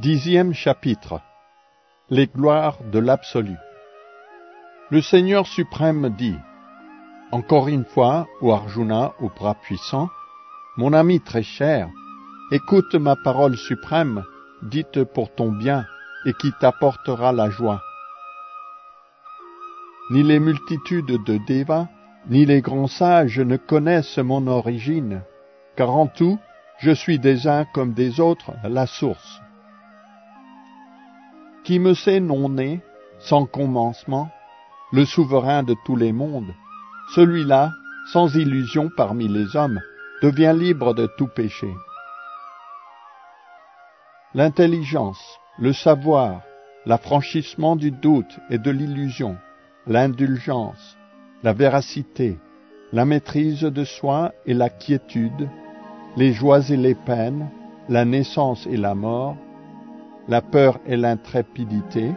Dixième chapitre Les gloires de l'absolu. Le Seigneur suprême dit Encore une fois, ô Arjuna, au bras puissant, mon ami très cher, écoute ma parole suprême, dite pour ton bien, et qui t'apportera la joie. Ni les multitudes de Deva, ni les grands sages ne connaissent mon origine, car en tout, je suis des uns comme des autres la source qui me sait non né, sans commencement, le souverain de tous les mondes, celui-là, sans illusion parmi les hommes, devient libre de tout péché. L'intelligence, le savoir, l'affranchissement du doute et de l'illusion, l'indulgence, la véracité, la maîtrise de soi et la quiétude, les joies et les peines, la naissance et la mort, la peur et l'intrépidité,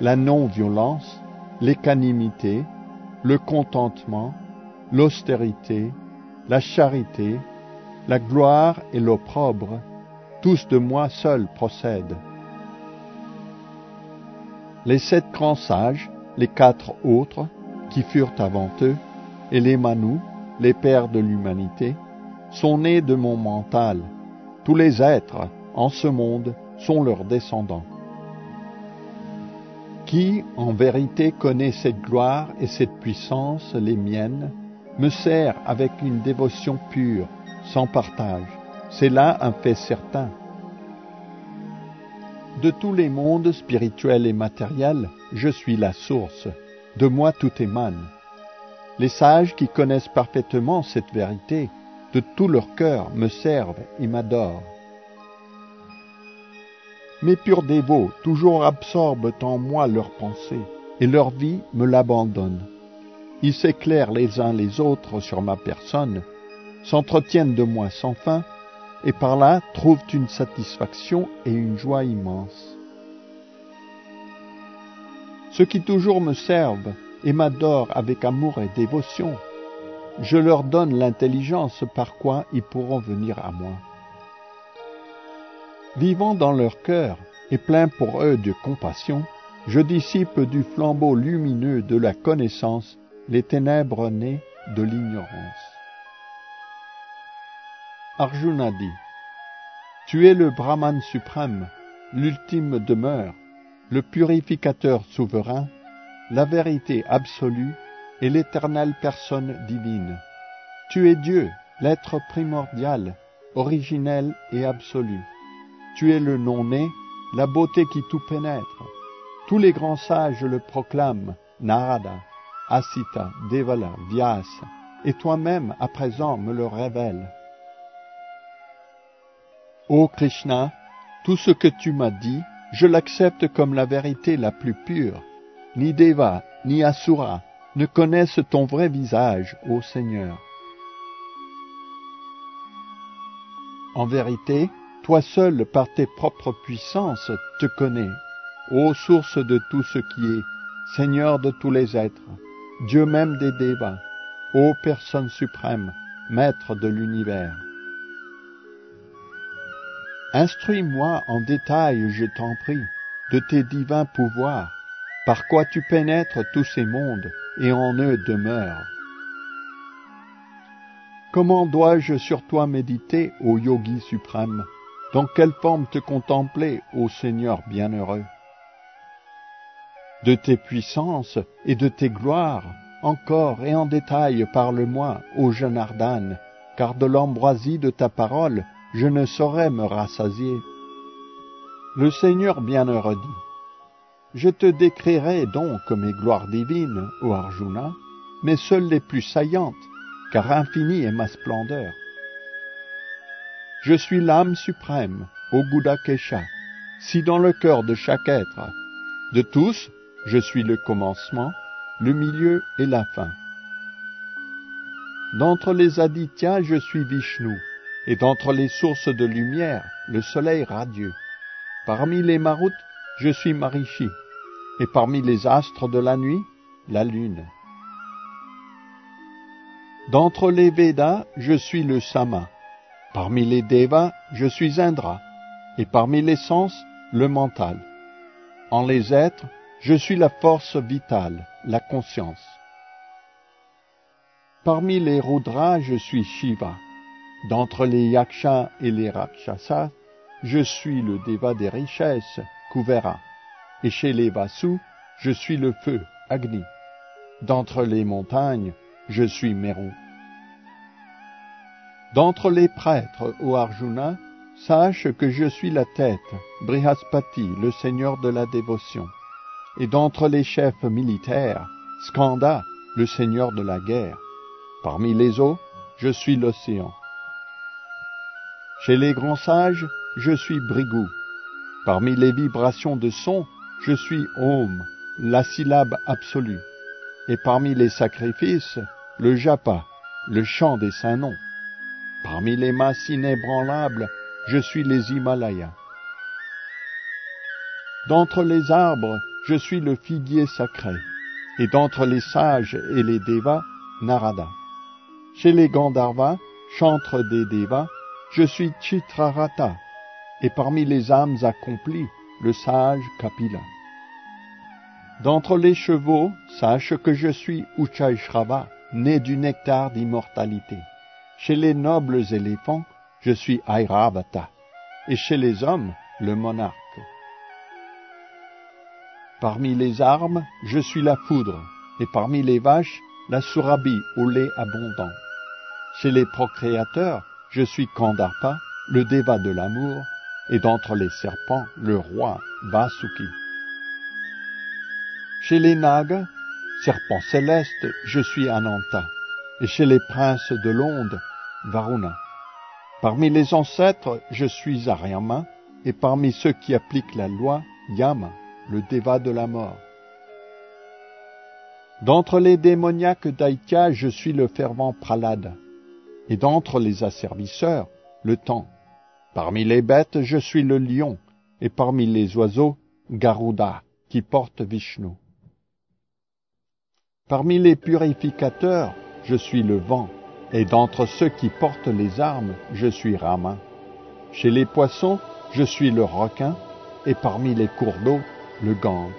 la non-violence, l'équanimité, le contentement, l'austérité, la charité, la gloire et l'opprobre, tous de moi seul procèdent. Les sept grands sages, les quatre autres, qui furent avant eux, et les Manous, les pères de l'humanité, sont nés de mon mental. Tous les êtres, en ce monde, sont leurs descendants. Qui, en vérité, connaît cette gloire et cette puissance, les miennes, me sert avec une dévotion pure, sans partage. C'est là un fait certain. De tous les mondes spirituels et matériels, je suis la source. De moi tout émane. Les sages qui connaissent parfaitement cette vérité, de tout leur cœur, me servent et m'adorent. Mes purs dévots, toujours absorbent en moi leurs pensées, et leur vie me l'abandonne. Ils s'éclairent les uns les autres sur ma personne, s'entretiennent de moi sans fin, et par là trouvent une satisfaction et une joie immense. Ceux qui toujours me servent et m'adorent avec amour et dévotion, je leur donne l'intelligence par quoi ils pourront venir à moi vivant dans leur cœur et plein pour eux de compassion, je dissipe du flambeau lumineux de la connaissance les ténèbres nées de l'ignorance. Arjuna dit, Tu es le Brahman suprême, l'ultime demeure, le purificateur souverain, la vérité absolue et l'éternelle personne divine. Tu es Dieu, l'être primordial, originel et absolu. Tu es le non-né, la beauté qui tout pénètre. Tous les grands sages le proclament, Narada, Asita, Devala, Vyasa, et toi-même à présent me le révèles. Ô Krishna, tout ce que tu m'as dit, je l'accepte comme la vérité la plus pure. Ni Deva, ni Asura ne connaissent ton vrai visage, ô Seigneur. En vérité, toi seul, par tes propres puissances, te connais, ô source de tout ce qui est, Seigneur de tous les êtres, Dieu même des Devas, ô personne suprême, Maître de l'univers. Instruis-moi en détail, je t'en prie, de tes divins pouvoirs, par quoi tu pénètres tous ces mondes et en eux demeures. Comment dois-je sur toi méditer, ô yogi suprême? Dans quelle forme te contempler, ô Seigneur bienheureux? De tes puissances et de tes gloires, encore et en détail parle-moi, ô jeune Ardane, car de l'ambroisie de ta parole, je ne saurais me rassasier. Le Seigneur bienheureux dit, Je te décrirai donc mes gloires divines, ô Arjuna, mais seules les plus saillantes, car infinie est ma splendeur. Je suis l'âme suprême, au Kesha, si dans le cœur de chaque être. De tous, je suis le commencement, le milieu et la fin. D'entre les Adityas, je suis Vishnu, et d'entre les sources de lumière, le soleil radieux. Parmi les Maruts, je suis Marishi, et parmi les astres de la nuit, la lune. D'entre les Védas, je suis le Sama, Parmi les Devas, je suis Indra, et parmi les sens, le mental. En les êtres, je suis la force vitale, la conscience. Parmi les Rudras, je suis Shiva. D'entre les Yakshas et les Rakshasas, je suis le Deva des richesses, Kuvera. Et chez les Vasus, je suis le feu, Agni. D'entre les montagnes, je suis Meru. D'entre les prêtres, ô Arjuna, sache que je suis la tête, Brihaspati, le seigneur de la dévotion. Et d'entre les chefs militaires, Skanda, le seigneur de la guerre. Parmi les eaux, je suis l'océan. Chez les grands sages, je suis Brigu. Parmi les vibrations de son, je suis Om, la syllabe absolue. Et parmi les sacrifices, le japa, le chant des saints noms. Parmi les masses inébranlables, je suis les Himalayas. D'entre les arbres, je suis le figuier sacré, et d'entre les sages et les devas, Narada. Chez les Gandharvas, chantres des devas, je suis Chitrarata, et parmi les âmes accomplies, le sage Kapila. D'entre les chevaux, sache que je suis Uchaishrava, né du nectar d'immortalité. Chez les nobles éléphants, je suis Airavata, et chez les hommes, le monarque. Parmi les armes, je suis la foudre, et parmi les vaches, la surabhi au lait abondant. Chez les procréateurs, je suis Kandarpa, le déva de l'amour, et d'entre les serpents, le roi Vasuki. Chez les nagas, serpents célestes, je suis Ananta, et chez les princes de l'onde, Varuna. Parmi les ancêtres, je suis Aryama, et parmi ceux qui appliquent la loi, Yama, le déva de la mort. D'entre les démoniaques d'Aïtya, je suis le fervent Pralada et d'entre les asservisseurs, le temps. Parmi les bêtes, je suis le lion, et parmi les oiseaux, Garuda, qui porte Vishnu. Parmi les purificateurs, je suis le vent, et d'entre ceux qui portent les armes, je suis Rama. Chez les poissons, je suis le requin, et parmi les cours d'eau, le Gange.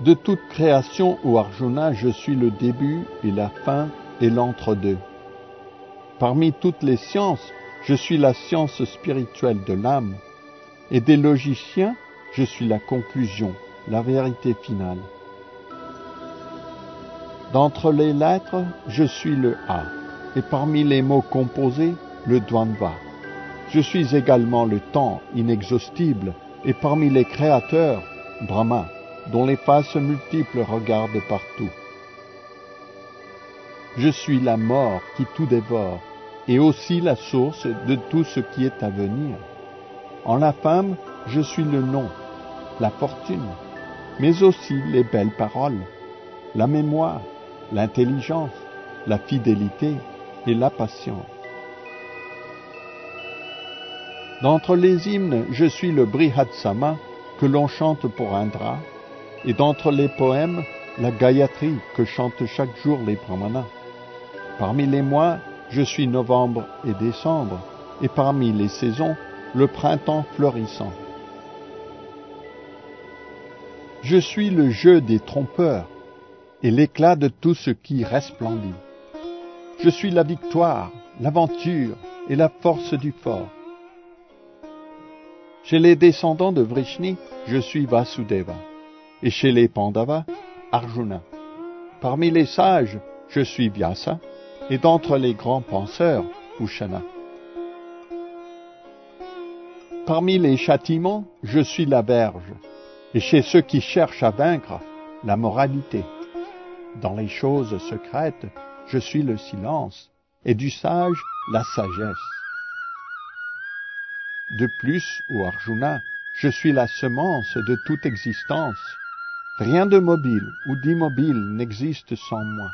De toute création, ô Arjuna, je suis le début et la fin et l'entre-deux. Parmi toutes les sciences, je suis la science spirituelle de l'âme, et des logiciens, je suis la conclusion, la vérité finale. D'entre les lettres, je suis le A, et parmi les mots composés, le Dvandva. Je suis également le temps inexhaustible, et parmi les créateurs, Brahma, dont les faces multiples regardent partout. Je suis la mort qui tout dévore, et aussi la source de tout ce qui est à venir. En la femme, je suis le nom, la fortune, mais aussi les belles paroles, la mémoire, l'intelligence, la fidélité et la patience. D'entre les hymnes, je suis le Brihadsama que l'on chante pour Indra, et d'entre les poèmes, la Gayatri que chantent chaque jour les Brahmanas. Parmi les mois, je suis novembre et décembre, et parmi les saisons, le printemps florissant. Je suis le jeu des trompeurs et l'éclat de tout ce qui resplendit. Je suis la victoire, l'aventure et la force du fort. Chez les descendants de Vrishni, je suis Vasudeva, et chez les Pandavas, Arjuna. Parmi les sages, je suis Vyasa, et d'entre les grands penseurs, Ushana. Parmi les châtiments, je suis la verge, et chez ceux qui cherchent à vaincre, la moralité. Dans les choses secrètes, je suis le silence, et du sage, la sagesse. De plus, ô Arjuna, je suis la semence de toute existence. Rien de mobile ou d'immobile n'existe sans moi.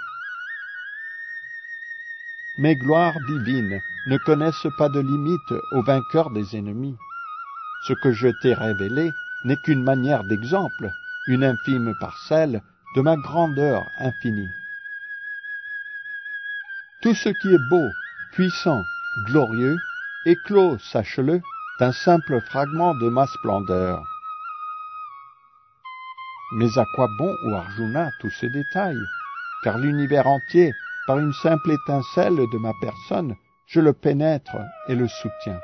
Mes gloires divines ne connaissent pas de limite au vainqueur des ennemis. Ce que je t'ai révélé n'est qu'une manière d'exemple, une infime parcelle de ma grandeur infinie. Tout ce qui est beau, puissant, glorieux, éclos, sache-le, d'un simple fragment de ma splendeur. Mais à quoi bon au Arjuna tous ces détails? Car l'univers entier, par une simple étincelle de ma personne, je le pénètre et le soutiens.